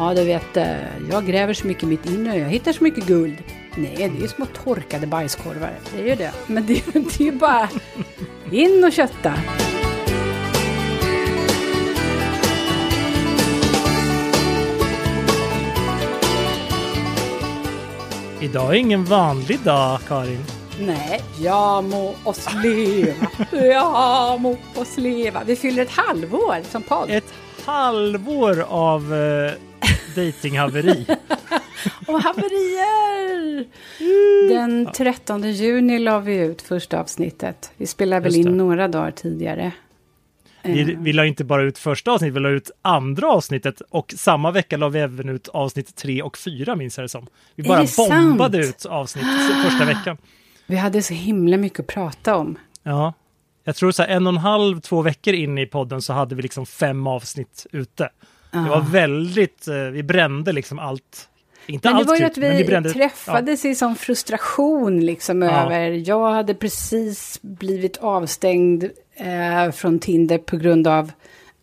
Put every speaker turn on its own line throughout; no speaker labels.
Ja, du vet, eh, jag gräver så mycket i mitt inre, jag hittar så mycket guld. Nej, det är ju små torkade bajskorvar, det är ju det. Men det, det är ju bara in och kötta.
Idag är ingen vanlig dag, Karin.
Nej, jag må oss leva, jag må oss leva. Vi fyller ett halvår som podd.
Ett halvår av eh, datinghaveri.
Och haverier! Den 13 juni la vi ut första avsnittet. Vi spelade väl in några dagar tidigare.
Vi, vi la inte bara ut första avsnittet, vi la ut andra avsnittet och samma vecka la vi även ut avsnitt tre och fyra minns jag det som. Vi bara bombade
sant?
ut avsnitt första veckan.
Vi hade så himla mycket att prata om.
Ja. Jag tror så här en och en halv, två veckor in i podden så hade vi liksom fem avsnitt ute. Det var väldigt, eh, vi brände liksom allt. Inte
Men det var ju
krut,
att vi
brände,
träffades i sån frustration liksom
Ja.
över. Jag hade precis blivit avstängd eh, från Tinder på grund av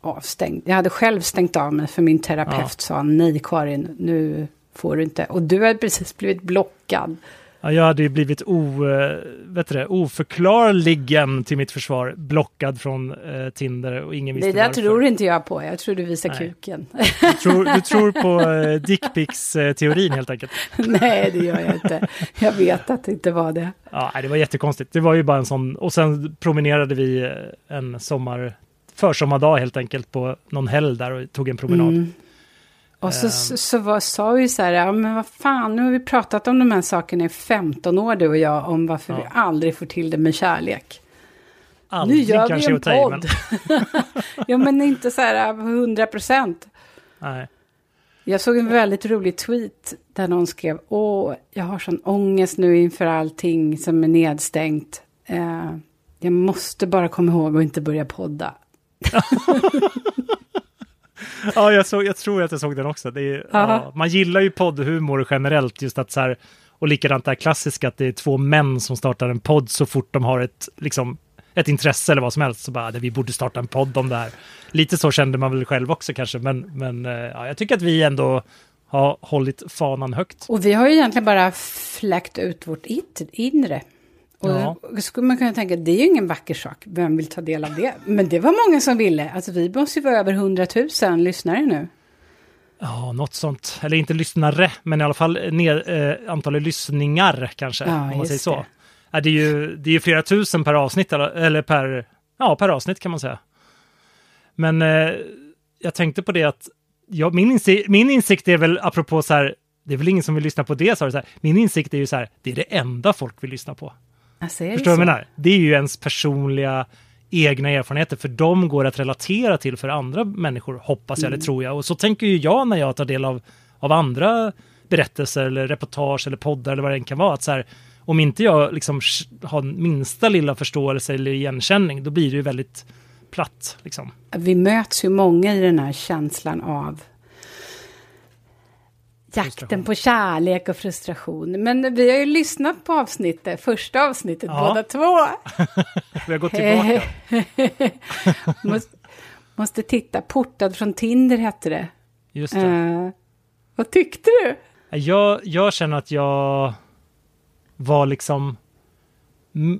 avstängd. Jag hade själv stängt av mig för min terapeut
Ja.
sa nej Karin, nu får du inte. Och du hade precis blivit blockad.
Ja, jag hade ju blivit o, eh, vet det, oförklarligen till mitt försvar blockad från eh, Tinder och ingen visste
Det där
varför.
tror inte jag på. Jag tror du visar
Nej.
kuken.
Du tror, du tror på eh, dickpics-teorin helt enkelt.
nej, det gör jag inte. Jag vet att det inte var det.
Ja, det var jättekonstigt. Det var ju bara en sån, och sen promenerade vi eh, en sommar, försommardag helt enkelt på någon helg där och tog en promenad.
Mm. Och så,
Ehm.
så, så var, sa vi så här, ja men vad fan, nu har vi pratat om de här sakerna i 15 år du och jag, om varför
Ja.
vi aldrig får till det med kärlek.
Aldrig
nu gör vi
kanske
en podd.
men-
ja men inte så här 100 procent.
Nej.
Jag såg en väldigt rolig tweet där någon skrev, åh, jag har sån ångest nu inför allting som är nedstängt. Eh, jag måste bara komma ihåg att inte börja podda.
Ja, jag, såg, jag tror att jag såg den också. Är, ja, man gillar ju poddhumor generellt, just att så här, och likadant det här klassiska, att det är två män som startar en podd så fort de har ett, liksom, ett intresse eller vad som helst, så bara, "Det, vi borde starta en podd om det här. Lite så kände man väl själv också kanske, men, men eh, ja, jag tycker att vi ändå har hållit fanan högt.
Och vi har ju egentligen bara fläckt ut vårt inre. Och
Ja.
man kunna tänka, det är ju ingen vacker sak, vem vill ta del av det? Men det var många som ville. Alltså vi måste ju vara över 100 000 lyssnare nu.
Ja, något sånt. Eller inte lyssnare, men i alla fall ner, eh, antalet lyssningar kanske,
Ja,
om man säger så.
det.
Ja, det, är ju, det är ju flera tusen per avsnitt, eller, per, ja, per avsnitt kan man säga. Men eh, jag tänkte på det att ja, min, insikt, min insikt är väl, apropå så här, det är väl ingen som vill lyssna på det, så, det så här, min insikt är ju så här, det är det enda folk vill lyssna på.
Alltså,
Förstår du vad jag menar? Det är ju ens personliga egna erfarenheter, för de går att relatera till för andra människor, hoppas jag,
Mm.
eller tror jag. Och så tänker ju jag när jag tar del av, av andra berättelser eller reportage eller poddar eller vad det än kan vara. Att så här, om inte jag liksom har minsta lilla förståelse eller igenkänning, då blir det ju väldigt platt. Liksom.
Vi möts ju många i den här känslan av jakten på kärlek och frustration. Men vi har ju lyssnat på avsnittet, första avsnittet
Ja.
båda två.
Vi har gått tillbaka.
måste, måste titta, portad från Tinder hette det.
Just det.
Eh, vad tyckte du?
Jag, jag känner att jag var liksom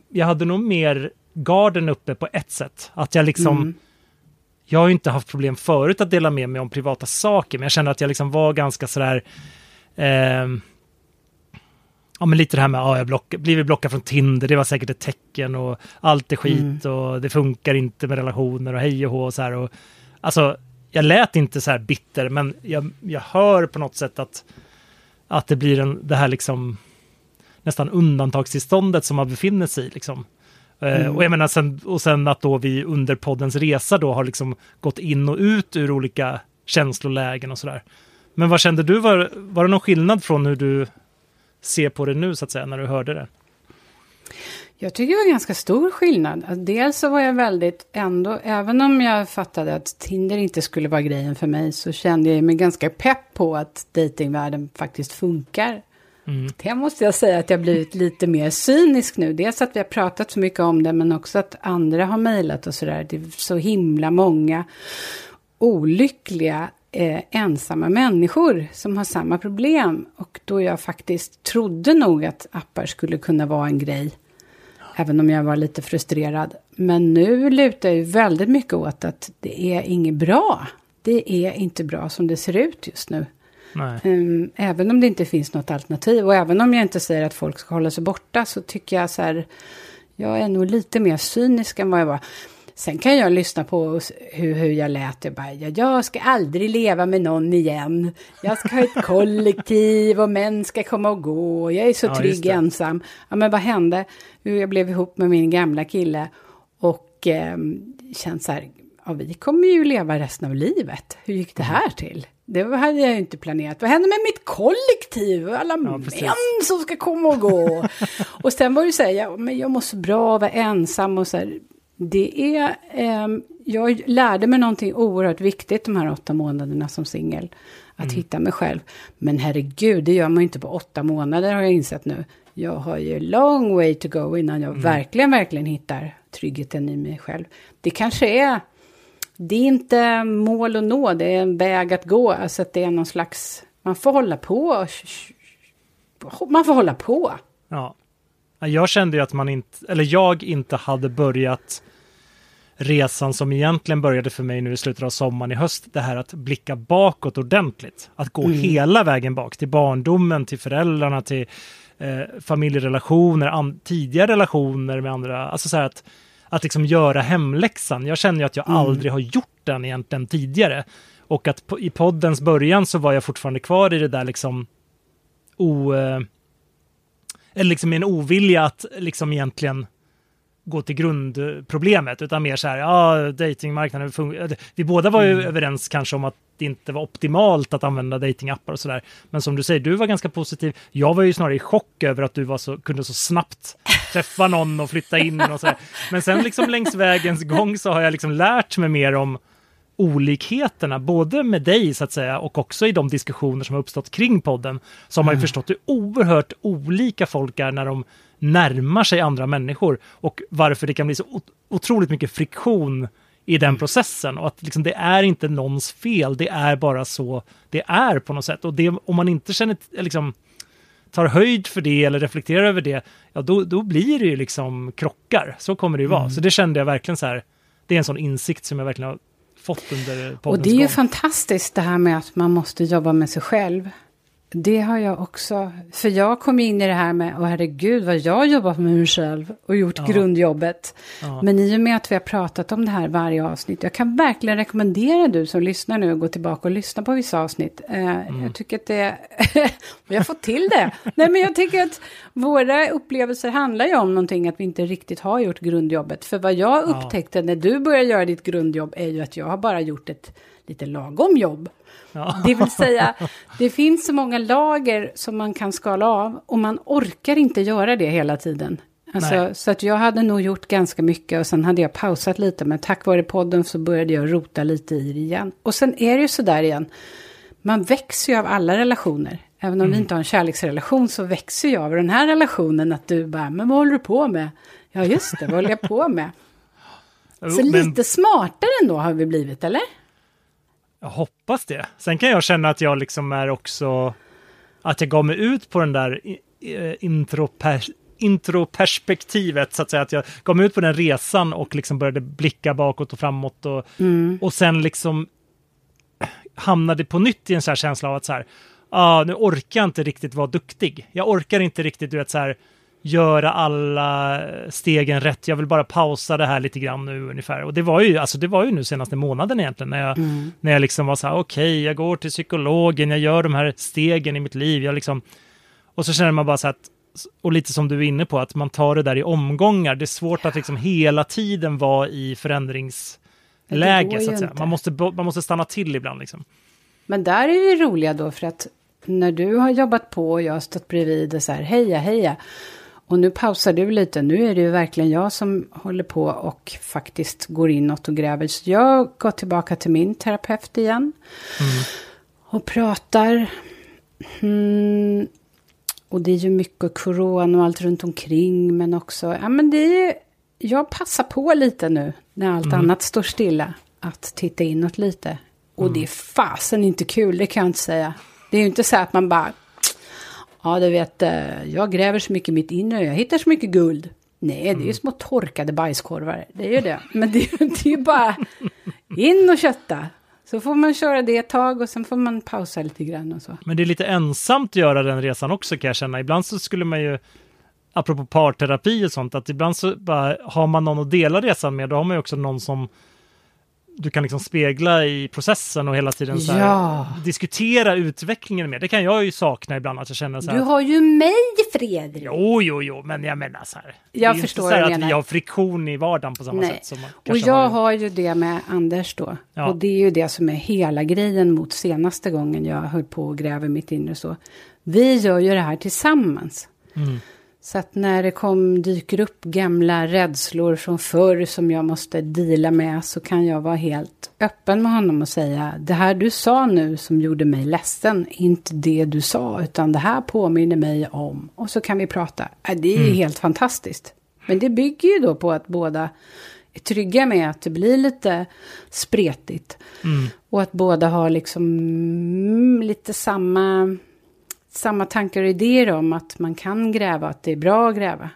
jag hade nog mer garden uppe på ett sätt. Att jag liksom,
Mm.
Jag har ju inte haft problem förut att dela med mig om privata saker, men jag kände att jag liksom var ganska sådär, ehm, ja men lite det här med, ja jag block, blivit blockad från Tinder, det var säkert ett tecken och allt är skit och det funkar inte med relationer och hej och hå och så här. Och, alltså, jag lät inte så här bitter, men jag, jag hör på något sätt att, att det blir en, det här liksom nästan undantagstillståndet som man befinner sig i. Liksom. Eh, Och jag menar sen, och sen att då vi under poddens resa då har liksom gått in och ut ur olika känslolägen och sådär. Men vad kände du, var, var det någon skillnad från hur du ser på det nu så att säga, när du hörde det?
Jag tycker det var ganska stor skillnad. Alltså, dels så var jag väldigt ändå, även om jag fattade att Tinder inte skulle vara grejen för mig, så kände jag mig ganska pepp på att datingvärlden faktiskt funkar. Mm. Det måste jag säga att jag blivit lite mer cynisk nu. Dels att vi har pratat så mycket om det, men också att andra har mejlat och sådär. Det är så himla många olyckliga eh, ensamma människor som har samma problem. Och då jag faktiskt trodde nog att appar skulle kunna vara en grej. Även om jag var lite frustrerad. Men nu lutar jag ju väldigt mycket åt att det är inget bra. Det är inte bra som det ser ut just nu.
Nej.
Um, även om det inte finns något alternativ och även om jag inte säger att folk ska hålla sig borta så tycker jag så här, jag är nog lite mer cynisk än vad jag var. Sen kan jag lyssna på hur, hur jag lät. Jag bara, ja, jag ska aldrig leva med någon igen. Jag ska ha ett kollektiv och män ska komma och gå. Jag är så
Ja,
trygg ensam. Ja, men vad hände? Jag blev ihop med min gamla kille. Och eh, känns så här, ja, vi kommer ju leva resten av livet. Hur gick det
Mm.
här till? Det hade jag ju inte planerat. Vad hände med mitt kollektiv? Alla män
precis.
som ska komma och gå. och sen var det så här, ja, men jag mår så bra att vara ensam och så här. Det är, ehm, jag lärde mig någonting oerhört viktigt de här åtta månaderna som singel. Att hitta mig själv. Men herregud, det gör man ju inte på åtta månader har jag insett nu. Jag har ju long way to go innan jag verkligen, verkligen hittar tryggheten i mig själv. Det kanske är, det är inte mål att nå, det är en väg att gå. Alltså att det är någon slags, man får hålla på. Man får hålla på.
Ja. Ja, Jag kände ju att man inte, eller jag inte hade börjat resan som egentligen började för mig nu i slutet av sommaren i höst. Det här att blicka bakåt ordentligt. Att gå hela vägen bak till barndomen, till föräldrarna, till eh, familjerelationer, tidiga relationer med andra. Alltså så här att, att liksom göra hemläxan. Jag känner ju att jag aldrig har gjort den egentligen tidigare. Och att på, i poddens början så var jag fortfarande kvar i det där liksom o... Eh, eller liksom en ovilja att liksom egentligen gå till grundproblemet, utan mer så här, ja, datingmarknaden funkar. Vi båda var ju överens kanske om att det inte var optimalt att använda datingappar och sådär. Men som du säger, du var ganska positiv. Jag var ju snarare i chock över att du var så, kunde så snabbt träffa någon och flytta in och sådär. Men sen liksom längs vägens gång så har jag liksom lärt mig mer om olikheterna, både med dig så att säga och också i de diskussioner som har uppstått kring podden, så har man ju förstått hur oerhört olika folk är när de närmar sig andra människor och varför det kan bli så ot- otroligt mycket friktion i den processen och att liksom, det är inte någons fel, det är bara så det är på något sätt. Och det, om man inte känner, liksom, tar höjd för det eller reflekterar över det, ja då, då blir det ju liksom krockar. Så kommer det ju vara. Så det kände jag verkligen så här, det är en sån insikt som jag verkligen har fått under poddens
Och det är ju
gång.
fantastiskt det här med att man måste jobba med sig själv. Det har jag också, för jag kom in i det här med, åh herregud vad jag har jobbat med mig själv och gjort
Ja.
grundjobbet.
Ja.
Men i och med att vi har pratat om det här varje avsnitt, jag kan verkligen rekommendera du som lyssnar nu att gå tillbaka och lyssna på vissa avsnitt. Eh,
Mm.
Jag tycker att det, har fått till det. Nej men jag tycker att våra upplevelser handlar ju om någonting att vi inte riktigt har gjort grundjobbet. För vad jag
Ja.
upptäckte när du började göra ditt grundjobb är ju att jag har bara gjort ett lite lagom jobb.
Ja.
Det vill säga, det finns så många lager som man kan skala av och man orkar inte göra det hela tiden. Alltså, så att jag hade nog gjort ganska mycket och sen hade jag pausat lite, men tack vare podden så började jag rota lite i det igen. Och sen är det ju så där igen, man växer ju av alla relationer. Även om vi inte har en kärleksrelation så växer jag av den här relationen att du bara, men vad håller du på med? Ja, just det, vad håller jag på med? Så
men
lite smartare ändå har vi blivit, eller?
Jag hoppas det. Sen kan jag känna att jag liksom är också, att jag gav mig ut på den där i- i- introper, introperspektivet, så att säga, att jag gav mig ut på den resan och liksom började blicka bakåt och framåt och,
Mm.
och sen liksom hamnade på nytt i en sån här känsla av att så här, ah, nu orkar jag inte riktigt vara duktig. Jag orkar inte riktigt, du vet, så här, göra alla stegen rätt. Jag vill bara pausa det här lite grann nu ungefär. Och det var ju, alltså det var ju nu senaste månaden egentligen när jag, när jag liksom var så här, okej, jag går till psykologen, jag gör de här stegen i mitt liv, jag liksom, och så känner man bara så att, och lite som du är inne på, att man tar det där i omgångar. Det är svårt att liksom hela tiden vara i förändringsläge, så att säga.
inte.
Man måste, man måste stanna till ibland liksom.
Men där är det roliga då för att när du har jobbat på och jag har stått bredvid och så här heja heja. Och nu pausar du lite. Nu är det ju verkligen jag som håller på och faktiskt går inåt och gräver. Så jag går tillbaka till min terapeut igen. Och pratar. Mm. Och det är ju mycket corona och allt runt omkring. Men också, ja men det är jag passar på lite nu när allt annat står stilla. Att titta inåt lite. Och det är fasen inte kul, det kan jag inte säga. Det är ju inte så att man bara, ja du vet, eh, jag gräver så mycket i mitt inre, jag hittar så mycket guld. Nej, det är ju små torkade bajskorvar, det är ju det. Men det, är- det är ju bara in och kötta. Så får man köra det ett tag och sen får man pausa lite grann och så.
Men det är lite ensamt att göra den resan också kan jag känna. Ibland så skulle man ju, apropå parterapi och sånt, att ibland så bara har man någon att dela resan med, då har man ju också någon som du kan liksom spegla i processen och hela tiden så här,
Ja.
diskutera utvecklingen med. Det kan jag ju sakna ibland, att jag känner så här,
Du har ju mig Fredrik.
Jo, jo, jo, men jag menar så här. det är
Jag förstår
inte så här att vi har friktion i vardagen på samma
Nej.
sätt som
Och jag
har.
har ju det med Anders då.
Ja.
Och det är ju det som är hela grejen mot senaste gången jag höll på och gräver mitt inre så. Vi gör ju det här tillsammans.
Mm.
Så att när det kom, dyker upp gamla rädslor från förr som jag måste dela med så kan jag vara helt öppen med honom och säga det här du sa nu som gjorde mig ledsen, inte det du sa utan det här påminner mig om. Och så kan vi prata. Äh, Det är ju helt fantastiskt. Men det bygger ju då på att båda är trygga med att det blir lite spretigt. Och att båda har liksom mm, lite samma, samma tankar och idéer om att man kan gräva, att det är bra att gräva.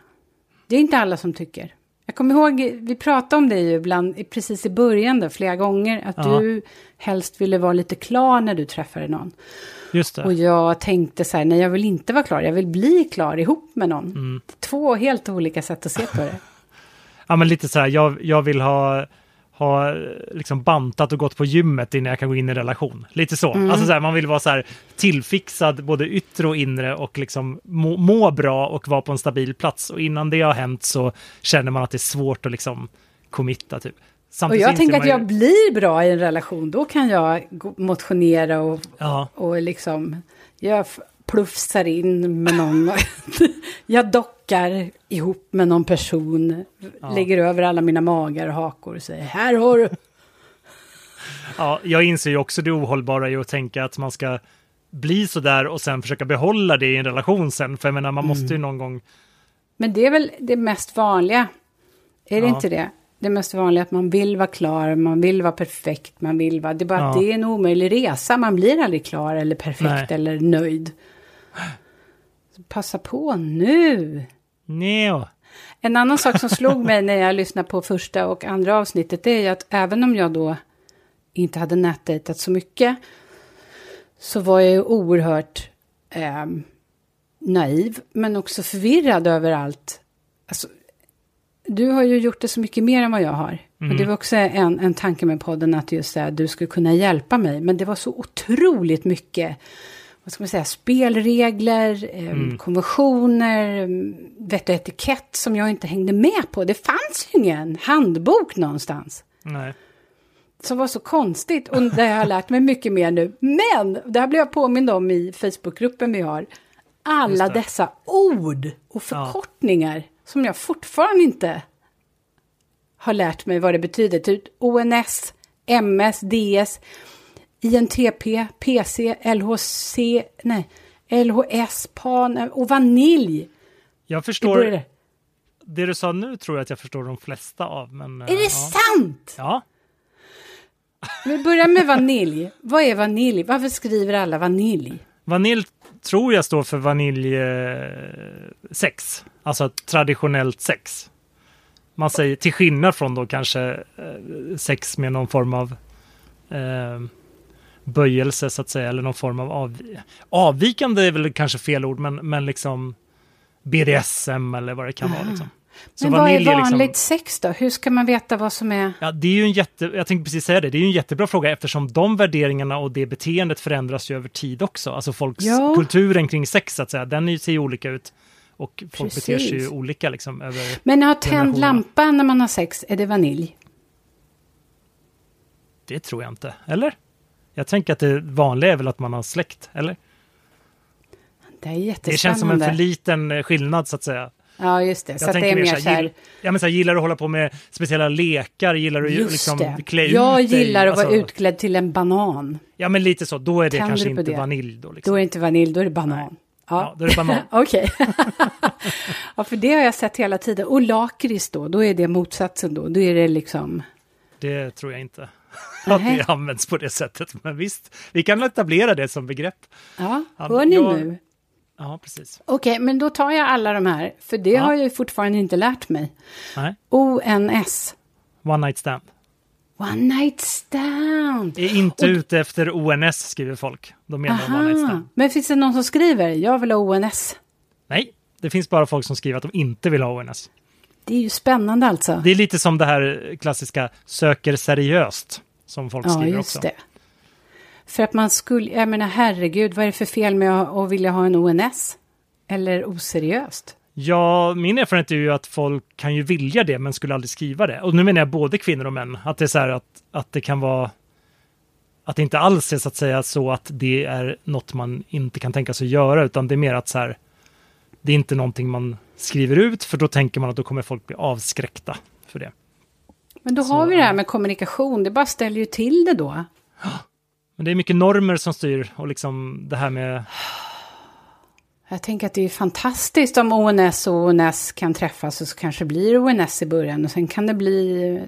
Det är inte alla som tycker. Jag kommer ihåg, vi pratade om det ju ibland, precis i början då, flera gånger, att
Ja.
du helst ville vara lite klar när du träffade någon.
Just det.
Och jag tänkte så här, nej jag vill inte vara klar, jag vill bli klar ihop med någon.
Mm.
Två helt olika sätt att se på det.
Ja, men lite så här, jag, jag vill ha, ha liksom bantat och gått på gymmet innan jag kan gå in i en relation. Lite så.
Mm.
Alltså så här, man vill vara så här tillfixad både yttre och inre och liksom må, må bra och vara på en stabil plats. Och innan det har hänt så känner man att det är svårt att liksom committa typ.
Och
Samtidigt
jag
inser
tänker att
ju-
jag blir bra i en relation, då kan jag motionera och,
Ja.
och liksom, jag plufsar in med någon. jag dockar ihop med någon person, lägger över alla mina magar och hakor och säger, här har du.
Ja, jag inser ju också det ohållbara i att tänka att man ska bli så där och sen försöka behålla det i en relation sen. För jag menar, man måste ju
Mm.
någon gång...
Men det är väl det mest vanliga, är det
Ja.
inte det? Det mest vanliga att man vill vara klar, man vill vara perfekt, man vill vara... Det är bara att
Ja.
det är en omöjlig resa, man blir aldrig klar eller perfekt
Nej.
eller nöjd. Passa på nu!
Nej.
En annan sak som slog mig när jag lyssnade på första och andra avsnittet det är att även om jag då inte hade nätdejtat så mycket så var jag ju oerhört eh, naiv men också förvirrad över allt. Alltså, du har ju gjort det så mycket mer än vad jag har. Och det var också en, en tanke med podden att just det här, du skulle kunna hjälpa mig. Men det var så otroligt mycket vad ska man säga, spelregler, eh, konventioner, eh, vett och etikett som jag inte hängde med på. Det fanns ju ingen handbok någonstans.
Nej.
Som var så konstigt och det har jag lärt mig mycket mer nu. Men, det här blev jag påmind om i Facebookgruppen vi har. Alla dessa ord och förkortningar som jag fortfarande inte har lärt mig vad det betyder. Typ ONS, MS, DS, INTP, PC, LHC, nej, LHS, PAN och vanilj.
Jag
Det
förstår...
började.
Det du sa nu tror jag att jag förstår de flesta av. Men,
Är
eh,
det
ja.
sant?
Ja.
Vi börjar med vanilj. Vad är vanilj? Varför skriver alla vanilj?
Vanilj tror jag står för vaniljsex. Alltså traditionellt sex. Man säger till skillnad från då kanske eh, sex med någon form av eh, böjelse så att säga, eller någon form av av, avvikande är väl kanske fel ord, men, men liksom BDSM eller vad det kan vara. Liksom.
Så Men vad är vanligt liksom, sex då? Hur ska man veta vad som är...
Ja, det är ju en jätte, jag tänkte precis säga det, det är ju en jättebra fråga eftersom de värderingarna och det beteendet förändras ju över tid också. Alltså folks, ja. kulturen kring sex så att säga, den ser ju olika ut. Och folk precis. beter sig ju olika liksom över
Men att ha tänd lampa när man har sex, är det vanilj?
Det tror jag inte, eller? Jag tänker att det vanliga är väl att man har släkt, eller?
Det är jättespännande.
Det känns som en för liten eh, skillnad så att säga.
Ja, just det. Jag så att det är mer så här... Gill,
ja, men så här, gillar du att hålla på med speciella lekar? Gillar du
just
liksom
det.
klä ut
Jag gillar
dig?
att vara alltså, utklädd till en banan.
Ja, men lite så. Då är det
Tänder
kanske inte
det?
vanilj då. Liksom.
Då är det inte vanilj, då är det banan.
Nej. Ja. ja, då är det banan.
Okej. ja, för det har jag sett hela tiden. Och lakrits då, då är det motsatsen då. Då är det liksom...
Det tror jag inte. Att det används på det sättet. Men visst, vi kan etablera det som begrepp.
Ja, hör ni jag, nu?
Ja, precis.
Okej, okay, men då tar jag alla de här, för det ja. har jag ju fortfarande inte lärt mig.
Nej.
ONS.
One night stand.
One night stand.
Är inte Och... ute efter ONS, skriver folk. De menar Aha. one night stand.
Men finns det någon som skriver, jag vill ha ONS?
Nej, det finns bara folk som skriver att de inte vill ha ONS.
Det är ju spännande alltså.
Det är lite som det här klassiska söker seriöst, som folk
ja,
skriver
just
också.
Det. För att man skulle, jag menar herregud, vad är det för fel med att vilja ha en ONS? Eller oseriöst?
Ja, min erfarenhet är ju att folk kan ju vilja det men skulle aldrig skriva det. Och nu menar jag både kvinnor och män. Att det är så här att, att det kan vara att det inte alls är så att säga så att det är något man inte kan tänka sig göra utan det är mer att så här det är inte någonting man skriver ut för då tänker man att då kommer folk bli avskräckta.
Men då så, har vi det här med kommunikation, det bara ställer ju till det då.
Men det är mycket normer som styr och liksom det här med...
Jag tänker att det är fantastiskt om ONS och ONS kan träffas och så kanske blir ONS i början och sen kan det bli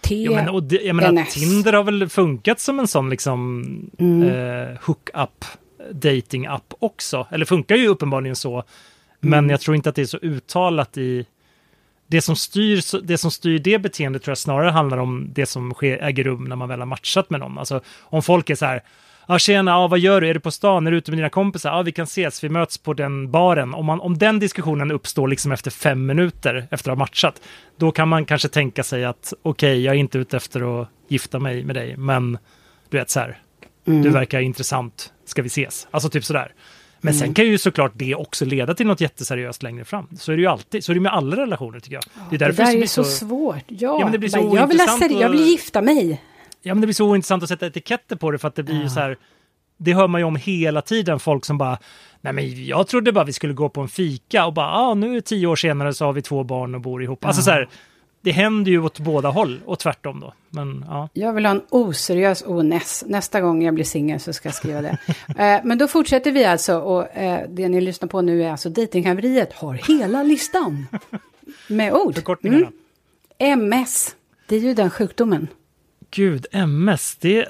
T.
Ja, men, och det, jag menar, Tinder har väl funkat som en sån liksom mm. eh, hook-up dating-app också. Eller funkar ju uppenbarligen så. Men mm. jag tror inte att det är så uttalat i det som, styr, det som styr det beteendet tror jag snarare handlar om det som sker, äger rum när man väl har matchat med någon. Alltså om folk är så här, ja tjena, ja, vad gör du? Är du på stan? Är du ute med dina kompisar? Ja, vi kan ses, vi möts på den baren. Om, man, om den diskussionen uppstår liksom efter fem minuter efter att ha matchat, då kan man kanske tänka sig att okej, okay, jag är inte ute efter att gifta mig med dig, men du vet så här, mm. du verkar intressant, ska vi ses? Alltså typ sådär. Men mm. sen kan ju såklart det också leda till något jätteseriöst längre fram. Så är det ju alltid, så är det med alla relationer tycker jag.
Det, är därför det där är så, så svårt. Ja, ja men det blir så
jag, vill
och... jag vill gifta mig.
Ja, men det blir så ointressant att sätta etiketter på det för att det blir ja. så här. Det hör man ju om hela tiden, folk som bara Nej men jag trodde bara vi skulle gå på en fika och bara ah, nu är tio år senare så har vi två barn och bor ihop. Ja. Alltså så här, det händer ju åt båda håll och tvärtom då. Men, ja.
Jag vill ha en oseriös ONS. Nästa gång jag blir singel så ska jag skriva det. eh, men då fortsätter vi alltså och eh, det ni lyssnar på nu är alltså Dejtinghaveriet har hela listan. Med ord.
Förkortningarna.
Mm. MS, det är ju den sjukdomen.
Gud, MS, det...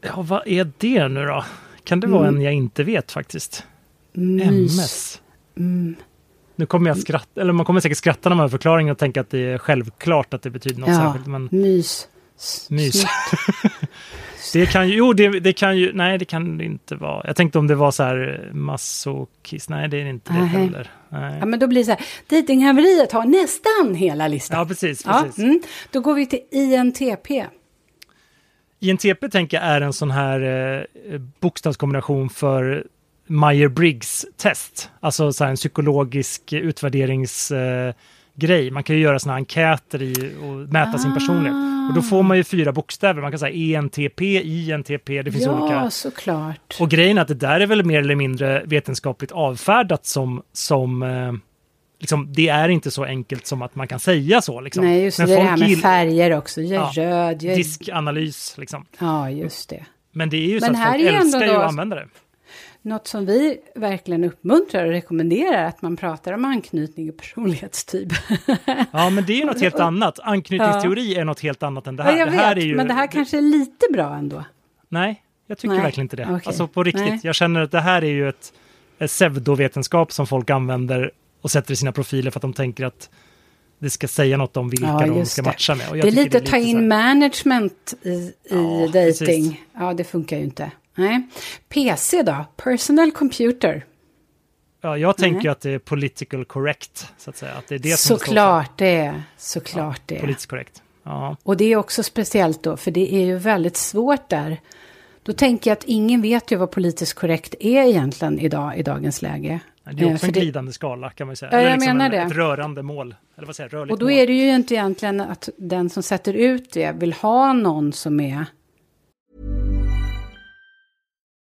Ja, vad är det nu då? Kan det vara mm. en jag inte vet faktiskt? Mys. MS. Mm. Nu kommer jag skratta, eller man kommer säkert skratta när man har förklaringen och tänka att det är självklart att det betyder något
ja,
särskilt. Men...
Mys.
Mys. det kan ju, jo det, det, kan ju, nej det kan det inte vara. Jag tänkte om det var så här masochist, nej det är inte det
nej.
heller. Nej.
Ja men då blir det så här, dejtinghaveriet har nästan hela listan.
Ja precis, precis.
Ja, mm. Då går vi till INTP.
INTP tänker jag är en sån här eh, bokstavskombination för Meyer-Briggs test, alltså så en psykologisk utvärderingsgrej. Eh, man kan ju göra såna enkäter i och mäta ah. sin personlighet. Och då får man ju fyra bokstäver. Man kan säga ENTP, INTP, det finns
ja,
olika.
Ja, såklart.
Och grejen är att det där är väl mer eller mindre vetenskapligt avfärdat som, som eh, Liksom, det är inte så enkelt som att man kan säga så. Liksom.
Nej, just det, det här med färger också. Jag ja, röd. Jag...
Diskanalys, liksom.
Ja, just det.
Men det är ju Men så att folk älskar ju att använda det.
Något som vi verkligen uppmuntrar och rekommenderar att man pratar om anknytning och personlighetstyp.
ja, men det är ju något helt annat. Anknytningsteori ja. är något helt annat än det här.
Ja, jag
det
här
vet, är ju...
men det här kanske är lite bra ändå.
Nej, jag tycker
Nej.
verkligen inte det.
Okay.
Alltså på riktigt,
Nej.
jag känner att det här är ju ett eh, pseudovetenskap som folk använder och sätter i sina profiler för att de tänker att det ska säga något om vilka
Ja,
de ska
det.
matcha med.
Det är lite att ta
så här-
in management i, i
Ja,
dating.
precis.
Ja, det funkar ju inte. Nej. PC då? Personal computer.
Ja, jag tänker
Nej.
att det är political correct, så att säga. Att det är det som det.
Såklart det är. Såklart det är.
Politiskt korrekt. Ja,
Och det är också speciellt då, för det är ju väldigt svårt där. Då tänker jag att ingen vet ju vad politiskt korrekt är egentligen idag i dagens läge.
det är
Eh,
också en
det-
glidande skala kan man säga.
Ja, jag
liksom
menar
en,
det.
ett rörande mål. Eller vad säger rörligt
Och då
mål.
är det ju inte egentligen att den som sätter ut det vill ha någon som är...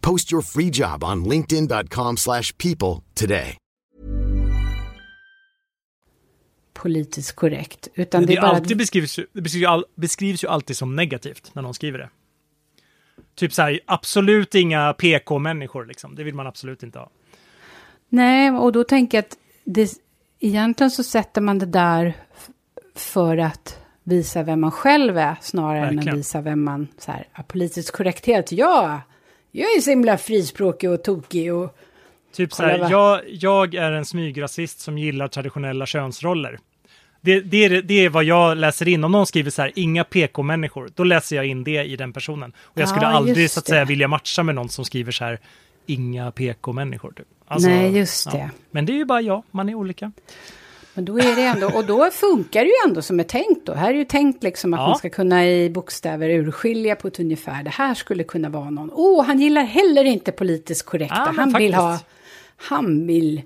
Post your free job on linkedin.com/people slash people today.
politiskt korrekt. Utan det
det,
är bara...
alltid beskrivs, ju- det beskrivs, ju all, beskrivs ju alltid som negativt när någon skriver det. Typ så här, absolut inga PK-människor liksom. Det vill man absolut inte ha.
Nej, och då tänker jag att det, egentligen så sätter man det där för att visa vem man själv är snarare än
Verkligen.
att visa vem man, så här, politisk korrekthet. Ja, jag är så himla frispråkig och tokig och...
Typ så här, jag, jag är en smygrasist som gillar traditionella könsroller. Det, det, är, det är vad jag läser in. Om någon skriver så här, inga PK-människor, då läser jag in det i den personen. Och jag skulle
Ja,
aldrig så att säga vilja matcha med någon som skriver så här, inga PK-människor. Typ. Alltså,
Nej, just det.
Men det är ju bara jag, man är olika.
Men då är det ändå, och då funkar det ju ändå som är tänkt då. Här är ju tänkt liksom att
Ja.
man ska kunna i bokstäver urskilja på ett ungefär. Det här skulle kunna vara någon. Åh, han gillar heller inte politiskt korrekta.
Ja,
han vill ha, han vill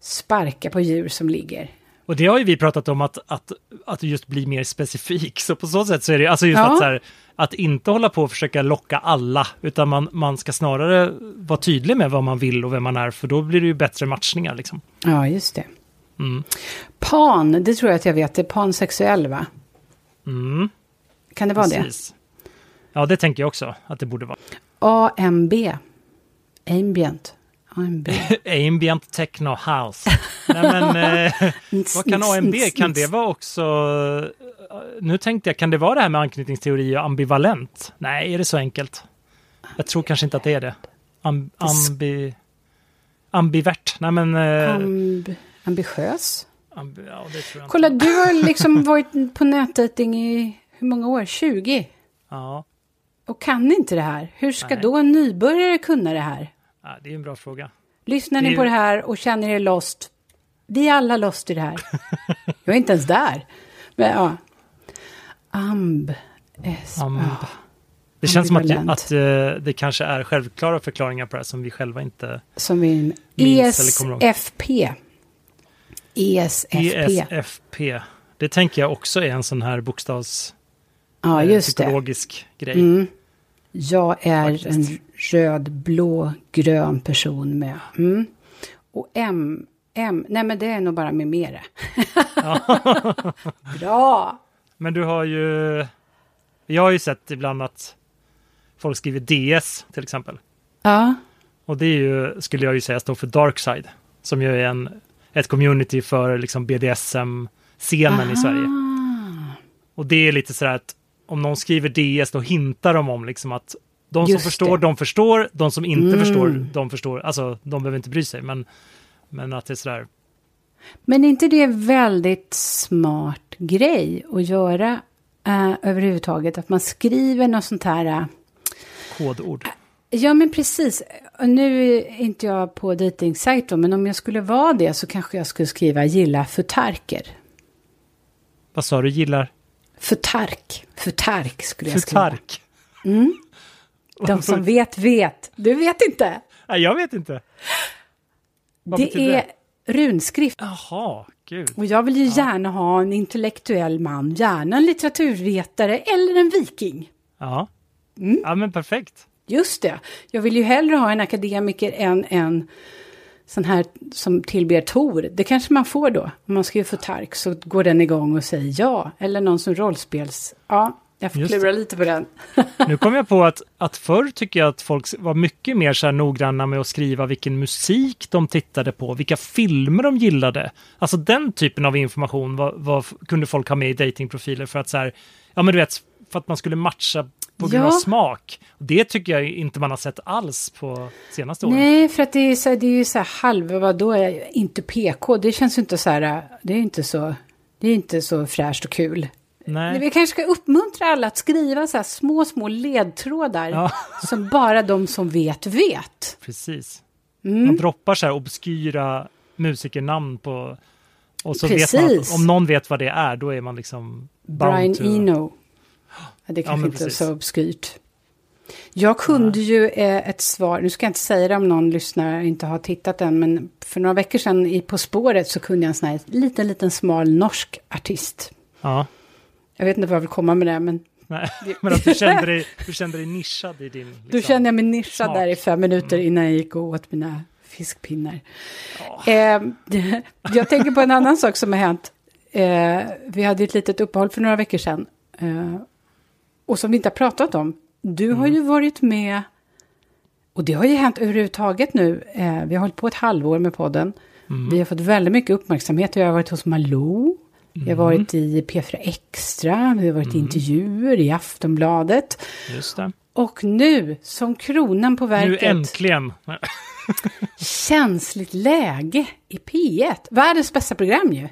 sparka på djur som ligger.
Och det har ju vi pratat om att, att, att just bli mer specifik. Så på så sätt så är det alltså just
Ja.
att, så här, att inte hålla på och försöka locka alla, utan man, man ska snarare vara tydlig med vad man vill och vem man är, för då blir det ju bättre matchningar. Liksom.
Ja, just det.
Mm.
Pan, det tror jag att jag vet, det är pansexuell va?
Mm,
Kan det vara
precis. Ja, det tänker jag också att det borde vara.
det? AMB. Ambient. AMB.
Ambient Techno House. Nej, men, eh, vad kan AMB? Kan det vara också... eh, Nu tänkte jag, kan det vara det här med anknytningsteori och ambivalent? Nej, är det så enkelt? Jag tror kanske inte att det är det. Am, ambi, ambivert? Nej, men... Eh,
Amb, ambitiös?
ambi, ja,
Kolla, du har liksom varit på nätdating i hur många år? 20?
Ja,
Och kan inte det här? Hur ska
Nej.
då en nybörjare kunna det här?
ja, det är en bra fråga.
Lyssnar ni
är-
på det här och känner er lost? Vi är alla lost i det här. Jag är inte ens där. Men ja. Amb. S.
Am,
ja.
det känns som att, att eh, det kanske är självklara förklaringar på det här som vi själva inte...
Som vi...
Minns eller kommer ihåg.
ESFP. ESFP.
Det tänker jag också är en sån här bokstavs...
Ja,
eh,
just det.
psykologisk grej.
Mm. Jag är
Faktiskt.
en röd, blå, grön person med. Mm. Och M, M, nej men det är nog bara med mera. Bra!
Men du har ju... Jag har ju sett ibland att folk skriver DS till exempel.
Ja,
Och det är ju, skulle jag ju säga, står för Darkside. Som ju är en, ett community för liksom BDSM-scenen i Sverige. Och det är lite sådär att om någon skriver DS då hintar de om liksom att de som
Just
förstår,
det.
de förstår. De som inte
Mm.
förstår, de förstår. Alltså, de behöver inte bry sig. Men, men att det är sådär,
men är inte det en väldigt smart grej att göra eh, överhuvudtaget? Att man skriver något sånt här... eh,
kodord.
Ja, men precis. Nu är inte jag på dejtingsajt men om jag skulle vara det så kanske jag skulle skriva gilla futarker.
Vad sa du, gillar?
Futark. Futark skulle jag skriva.
Futark?
De som vet, vet. Du vet inte?
Nej, jag vet inte. Vad
det är runskrift.
Jaha, gud.
Och jag vill ju gärna ha en intellektuell man, gärna en litteraturvetare eller en viking.
Ja.
Mm.
Ja, men perfekt.
Just det. Jag vill ju hellre ha en akademiker än en sån här som tillber Tor. Det kanske man får då. Om man skriver för Tark så går den igång och säger ja. Eller någon som rollspels... Ja, jag får klura lite på den.
Nu kom jag på att, att förr tycker jag att folk var mycket mer så här noggranna med att skriva vilken musik de tittade på, vilka filmer de gillade. Alltså den typen av information var, var, kunde folk ha med i datingprofiler för att så här, ja men du vet, för att man skulle matcha på grund av
Ja.
smak. Det tycker jag inte man har sett alls på senaste åren.
Nej, för att det är, så, det är ju så här halva, vadå, är inte PK. Det känns ju inte så här, det är inte så, det är inte så fräscht och kul.
Nej.
Vi kanske ska uppmuntra alla att skriva så här små, små ledtrådar
Ja.
som bara de som vet vet.
Precis.
Mm.
Man droppar så här obskyra musikernamn på... Och så vet man
Precis.
att om någon vet vad det är, då är man liksom...
Brian
to-
Eno. Ja, det
Ja,
kanske
men
inte är så obskyrt. Jag kunde ju eh, ett svar, nu ska jag inte säga det om någon lyssnare inte har tittat än, men för några veckor sedan i På spåret så kunde jag en sån här liten, liten smal norsk artist.
Ja.
Jag vet inte vad jag vill komma med det, men
Nej, men att du kände dig, du kände dig nischad i din... Liksom.
då kände jag mig nischad
smak. Mm.
där i fem minuter innan jag gick och åt mina fiskpinnar. Eh, jag tänker på en annan sak som har hänt. Eh, vi hade ett litet uppehåll för några veckor sedan. Eh, och som vi inte har pratat om. Du har
Mm.
ju varit med. Och det har ju hänt överhuvudtaget nu. Eh, vi har hållit på ett halvår med podden.
Mm.
Vi har fått väldigt mycket uppmärksamhet. Vi har varit hos Malou. Vi
Mm.
har varit i P4 Extra. Vi har varit i intervjuer i Aftonbladet.
Just det.
Och nu, som kronan på
Nu
verket,
äntligen!
känsligt läge i P1. Världens bästa program ju.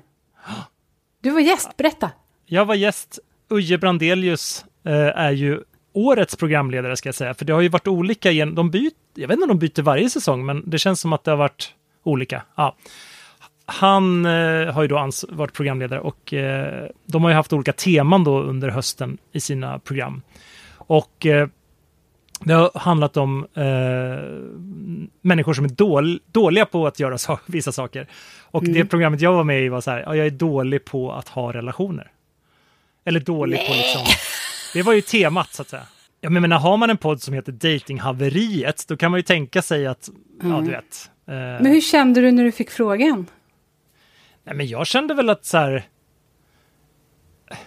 Du var gäst, berätta.
Jag var gäst. Uje Brandelius är ju årets programledare ska jag säga. För det har ju varit olika igen. De byter, jag vet inte om de byter varje säsong, men det känns som att det har varit olika. Ja. Han eh, har ju då varit programledare och eh, de har ju haft olika teman då under hösten i sina program. Och eh, det har handlat om eh, människor som är dål- dåliga på att göra sa- vissa saker. Och det programmet jag var med i var så här, ja, jag är dålig på att ha relationer. Eller dålig på liksom... Det var ju temat så att säga. Ja, men menar, har man en podd som heter Datinghaveriet, då kan man ju tänka sig att, ja du vet. Eh,
Men hur kände du när du fick frågan?
Nej, men jag kände väl att så här...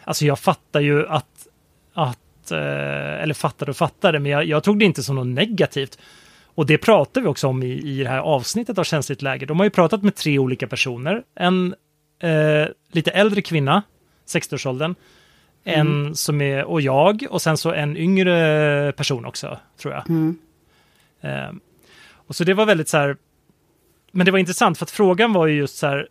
Alltså jag fattar ju att... att eh, eller fattade och fattade, men jag, jag tog det inte som något negativt. Och det pratar vi också om i, i det här avsnittet av Känsligt läge. De har ju pratat med tre olika personer. En eh, lite äldre kvinna, 60-årsåldern. En som är, och jag, och sen så en yngre person också, tror jag. Eh, och så det var väldigt så här... Men det var intressant för att frågan var ju just så här,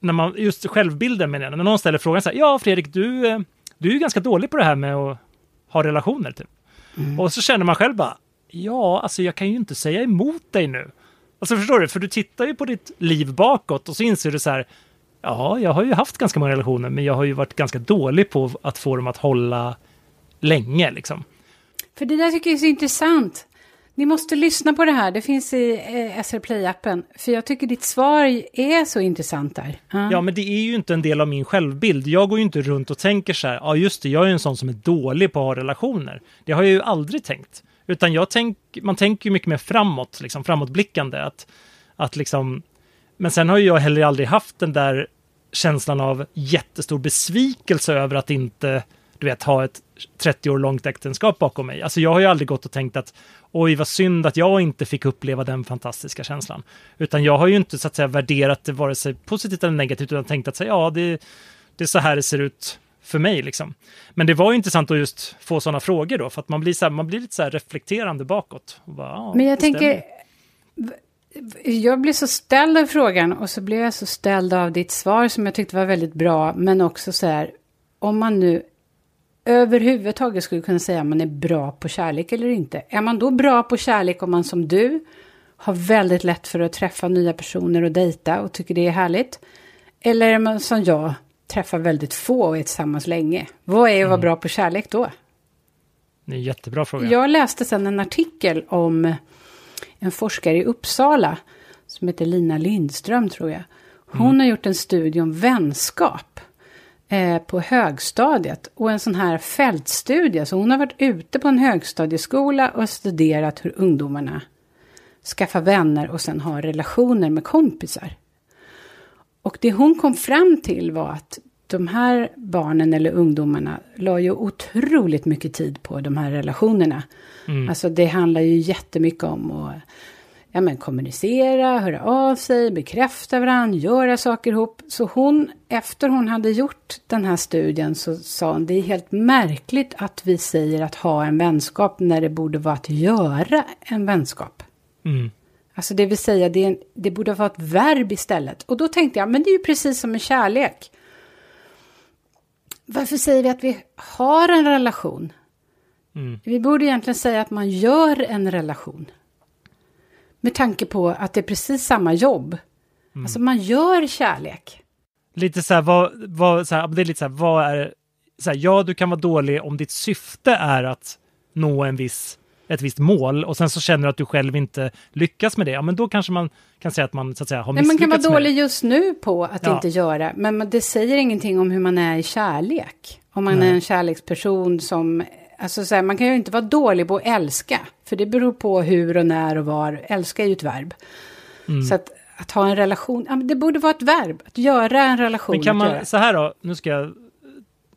när man, just självbilden menar jag, när någon ställer frågan så här, ja Fredrik, du, eh, du är ju ganska dålig på det här med att ha relationer. Typ. Och så känner man själv bara, ja, alltså jag kan ju inte säga emot dig nu. Alltså förstår du, för du tittar ju på ditt liv bakåt och så inser du så här, ja, jag har ju haft ganska många relationer, men jag har ju varit ganska dålig på att få dem att hålla länge liksom.
För det där tycker jag är så intressant. Ni måste lyssna på det här, det finns i eh, SR Play-appen. För jag tycker ditt svar är så intressant där. Ja.
Ja, men det är ju inte en del av min självbild. Jag går ju inte runt och tänker så här, ja just det, jag är en sån som är dålig på att ha relationer. Det har jag ju aldrig tänkt. Utan jag tänk, man tänker ju mycket mer framåt, liksom framåtblickande. Att, att liksom, men sen har ju jag heller aldrig haft den där känslan av jättestor besvikelse över att inte, du vet, ha ett 30 år långt äktenskap bakom mig. Alltså jag har ju aldrig gått och tänkt att oj vad synd att jag inte fick uppleva den fantastiska känslan. Utan jag har ju inte så att säga värderat det vare sig positivt eller negativt utan tänkt att säga ja det, det är så här det ser ut för mig liksom. Men det var ju intressant att just få sådana frågor då för att man blir, så här, man blir lite så här reflekterande bakåt. Bara, ja,
Men jag tänker. Jag blev så ställd av frågan och så blev jag så ställd av ditt svar som jag tyckte var väldigt bra. Men också så här, om man nu överhuvudtaget skulle kunna säga om man är bra på kärlek eller inte. Är man då bra på kärlek om man som du har väldigt lätt för att träffa nya personer och dejta och tycker det är härligt? Eller är man som jag, träffar väldigt få och är tillsammans länge? Vad är att vara
Mm.
bra på kärlek då?
Det är en jättebra fråga.
Jag läste sedan en artikel om en forskare i Uppsala som heter Lina Lindström tror jag. Hon har gjort en studie om vänskap eh, på högstadiet och en sån här fältstudie. Så hon har varit ute på en högstadieskola och studerat hur ungdomarna skaffar vänner och sen har relationer med kompisar. Och det hon kom fram till var att de här barnen eller ungdomarna la ju otroligt mycket tid på de här relationerna. Alltså det handlar ju jättemycket om att ja, men, kommunicera, höra av sig, bekräfta varandra, göra saker ihop. Så hon, efter hon hade gjort den här studien så sa hon det är helt märkligt att vi säger att ha en vänskap när det borde vara att göra en vänskap.
Mm.
Alltså det vill säga, det, en, det borde vara ett verb istället. Och då tänkte jag, men det är ju precis som med kärlek. Varför säger vi att vi har en relation?
Mm.
Vi borde egentligen säga att man gör en relation. Med tanke på att det är precis samma jobb.
Mm.
Alltså man gör kärlek.
Lite så här, vad, vad, så här, det är lite så här, vad är, så här, ja du kan vara dålig om ditt syfte är att nå en viss, ett visst mål och sen så känner du att du själv inte lyckas med det, ja men då kanske man kan säga att man så att säga har
Nej, man
misslyckats
kan vara
det.
dålig just nu på att
Ja.
inte göra. Men man- det säger ingenting om hur man är i kärlek. Om man
Nej.
är en kärleksperson som... Alltså så här, man kan ju inte vara dålig på att älska. För det beror på hur och när och var. Älska är ju ett verb.
Mm.
Så att, att ha en relation, det borde vara ett verb. Att göra en relation.
Men kan
att göra.
man, så här då, nu ska jag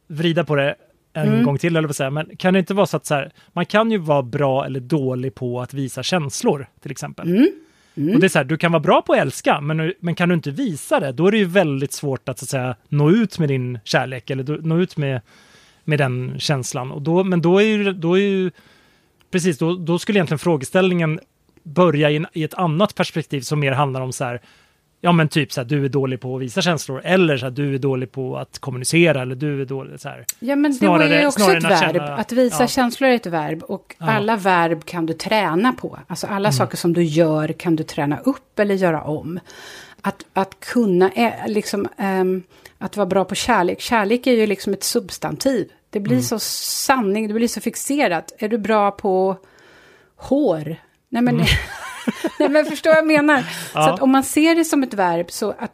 vrida på det en
Mm.
gång till, eller vad säga, men kan det inte vara så att så här, man kan ju vara bra eller dålig på att visa känslor, till exempel.
Mm.
Och det är så här, du kan vara bra på att älska, men, men kan du inte visa det, då är det ju väldigt svårt att, så att säga, nå ut med din kärlek, eller nå ut med, med den känslan. Och då, men då är ju, då är ju precis, då, då skulle egentligen frågeställningen börja i, en, i ett annat perspektiv som mer handlar om så här, ja men typ så här, du är dålig på att visa känslor, eller så här, du är dålig på att kommunicera, eller du är dålig så här.
Ja, men det
Snarare-
var ju också ett
att
verb.
känna-
att visa
ja.
känslor är ett verb. Och
Ja. Mm.
alla verb kan du träna på. Alltså alla saker som du gör kan du träna upp eller göra om. Att, att kunna, liksom, ehm, att vara bra på kärlek. Kärlek är ju liksom ett substantiv. Det blir
Mm.
så sanning, det blir så fixerat. Är du bra på hår? Nej men, nej, men förstår vad jag menar?
Mm. Ja.
Så att om man ser det som ett verb så att,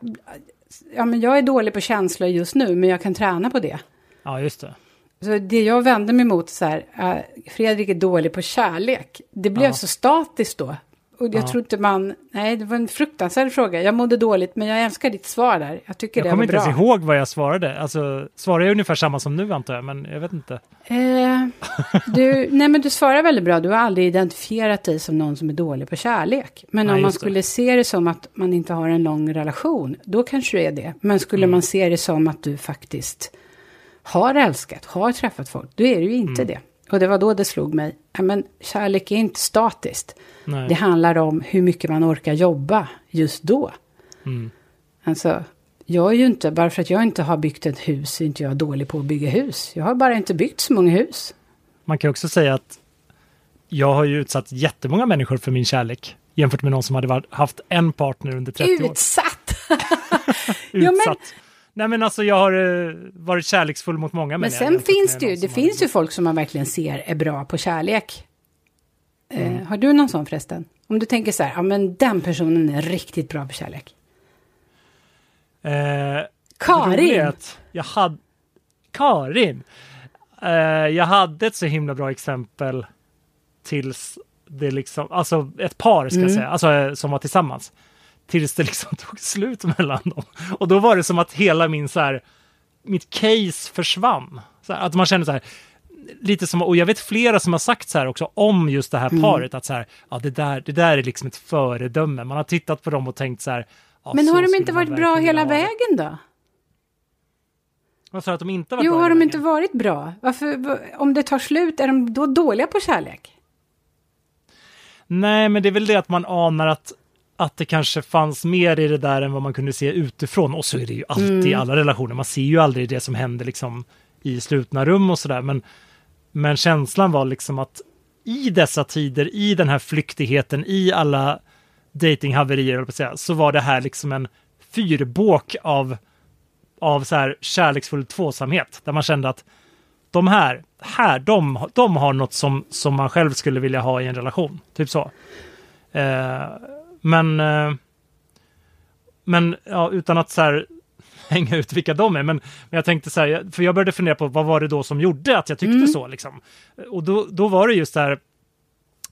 ja men jag är dålig på känslor just nu, men jag kan träna på det.
Ja, just det.
Så det jag vände mig mot så här, äh, Fredrik är dålig på kärlek. Det blev
Ja.
så statiskt då. Och jag
Ja.
tror inte man, nej det var en fruktansvärd fråga. Jag mådde dåligt men jag älskar ditt svar där. Jag tycker
Jag
det
kommer
var
inte
bra.
ens ihåg vad jag svarade. Alltså, svarade jag ungefär samma som nu antar jag, men jag vet inte.
Eh, du, nej men du svarar väldigt bra. Du har aldrig identifierat dig som någon som är dålig på kärlek. Men
Nej,
om man
just det.
skulle se det som att man inte har en lång relation, då kanske du är det. Men skulle
Mm.
man se det som att du faktiskt har älskat, har träffat folk, då är det ju inte
Mm.
det. Och det var då det slog mig. Ja, men kärlek är inte statiskt.
Nej.
Det handlar om hur mycket man orkar jobba just då.
Mm.
Alltså, jag är ju inte, bara för att jag inte har byggt ett hus, är inte jag dålig på att bygga hus. Jag har bara inte byggt så många hus.
Man kan också säga att jag har ju utsatt jättemånga människor för min kärlek jämfört med någon som hade haft en partner under 30 år.
Utsatt!
Utsatt.
Ja, men-
Nej men alltså jag har eh, varit kärleksfull mot många
Men sen finns det ju, det finns ju folk som man verkligen ser är bra på kärlek.
Mm.
Eh, har du någon sån förresten? Om du tänker så här, ja men den personen är riktigt bra på kärlek.
Eh,
Karin!
Jag hade... Karin! Eh, jag hade ett så himla bra exempel tills det liksom, alltså ett par ska jag säga, alltså eh, som var tillsammans. Tills det liksom tog slut mellan dem. Och då var det som att hela min så här, mitt case försvann. Så här, att man kände så här, lite som, och jag vet flera som har sagt så här också om just det här paret, att så här, ja det där, det där är liksom ett föredöme. Man har tittat på dem och tänkt så här, ja,
Men
så
har de inte varit bra hela
ha
vägen då?
Vad sa att de inte varit
Jo,
bra
har de
vägen?
inte varit bra? Varför, va- om det tar slut, är de då dåliga på kärlek?
Nej, men det är väl det att man anar att, att det kanske fanns mer i det där än vad man kunde se utifrån. Och så är det ju alltid i
Mm.
alla relationer. Man ser ju aldrig det som händer liksom i slutna rum och sådär. Men, men känslan var liksom att i dessa tider, i den här flyktigheten, i alla datinghaverier, så var det här liksom en fyrbåk av, av så här kärleksfull tvåsamhet, där man kände att de här, här de, de har något som, som man själv skulle vilja ha i en relation. Typ så. Eh, men eh, men ja, utan att så här hänga ut vilka de är. Men, men jag tänkte så här, för jag började fundera på vad var det då som gjorde att jag tyckte mm. så liksom. Och då, då var det just här,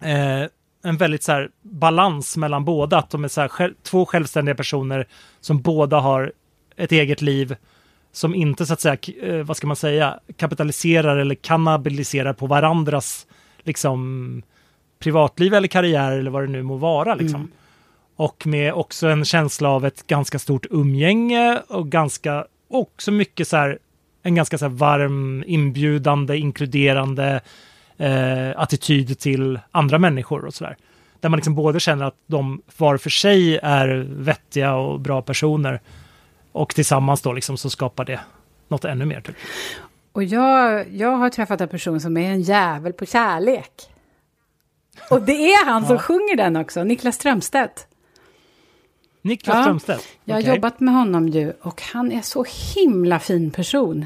eh, en väldigt så här balans mellan båda, att de är så här, själv, två självständiga personer som båda har ett eget liv som inte så att säga, eh, vad ska man säga, kapitaliserar eller kannibaliserar på varandras liksom privatliv eller karriär eller vad det nu må vara liksom. Mm. Och med också en känsla av ett ganska stort umgänge och ganska, också mycket så här, en ganska så varm, inbjudande, inkluderande eh, attityd till andra människor och sådär. Där man liksom både känner att de var för sig är vettiga och bra personer och tillsammans då liksom så skapar det något ännu mer. Typ.
Och jag, jag har träffat en person som är en jävel på kärlek. Och det är han som sjunger den också, Niklas Strömstedt.
Niklas ja, Strömstedt?
Jag har okay. jobbat med honom ju och han är så himla fin person.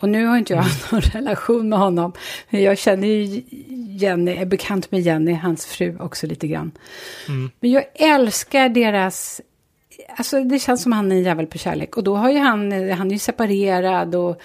Och nu har inte jag mm. någon relation med honom. Men jag känner ju Jenny, är bekant med Jenny, hans fru också lite grann. Mm. Men jag älskar deras... Alltså det känns som han är en jävel på kärlek. Och då har ju han, han är ju separerad och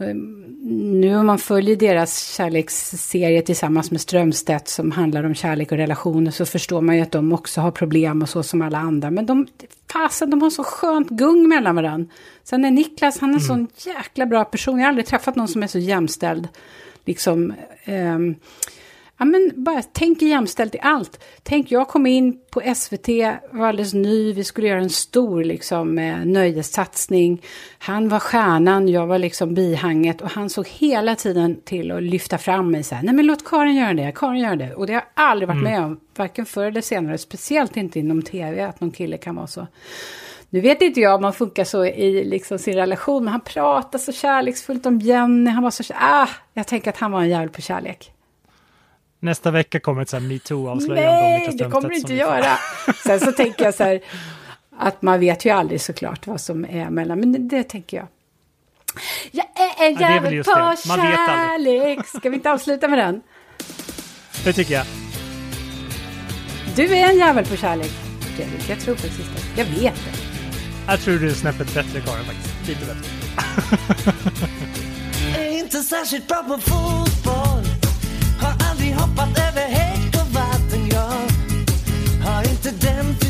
nu om man följer deras kärleksserie tillsammans med Strömstedt som handlar om kärlek och relationer så förstår man ju att de också har problem och så som alla andra. Men de, fasen, de har så skönt gung mellan varandra. Sen är Niklas, han är en mm. sån jäkla bra person. Jag har aldrig träffat någon som är så jämställd. Liksom, um, Ja, men bara tänk jämställt i allt. Tänk, jag kom in på SVT, var alldeles ny, vi skulle göra en stor liksom, eh, nöjessatsning. Han var stjärnan, jag var liksom bihanget och han såg hela tiden till att lyfta fram mig så här, nej men låt Karin göra det, Karin göra det. Och det har jag aldrig varit mm. med om, varken förr eller senare, speciellt inte inom tv, att någon kille kan vara så. Nu vet inte jag om man funkar så i liksom sin relation, men han pratade så kärleksfullt om Jenny, han var så, ah, jag tänker att han var en jävel på kärlek.
Nästa vecka kommer ett sånt här metoo-avslöjande
Nej, det kommer det inte göra. Sen så tänker jag så här, att man vet ju aldrig såklart vad som är mellan, men det, det tänker jag. Jag är en jävel ja, på kärlek. Ska vi inte avsluta med den?
Det tycker jag.
Du är en jävel på kärlek, Fredrik. Jag tror faktiskt det. Jag vet det.
Jag tror du är snäppet bättre, Karin, faktiskt. Lite bättre. är inte särskilt bra på fotboll har aldrig hoppat över häck och vatten jag Har inte den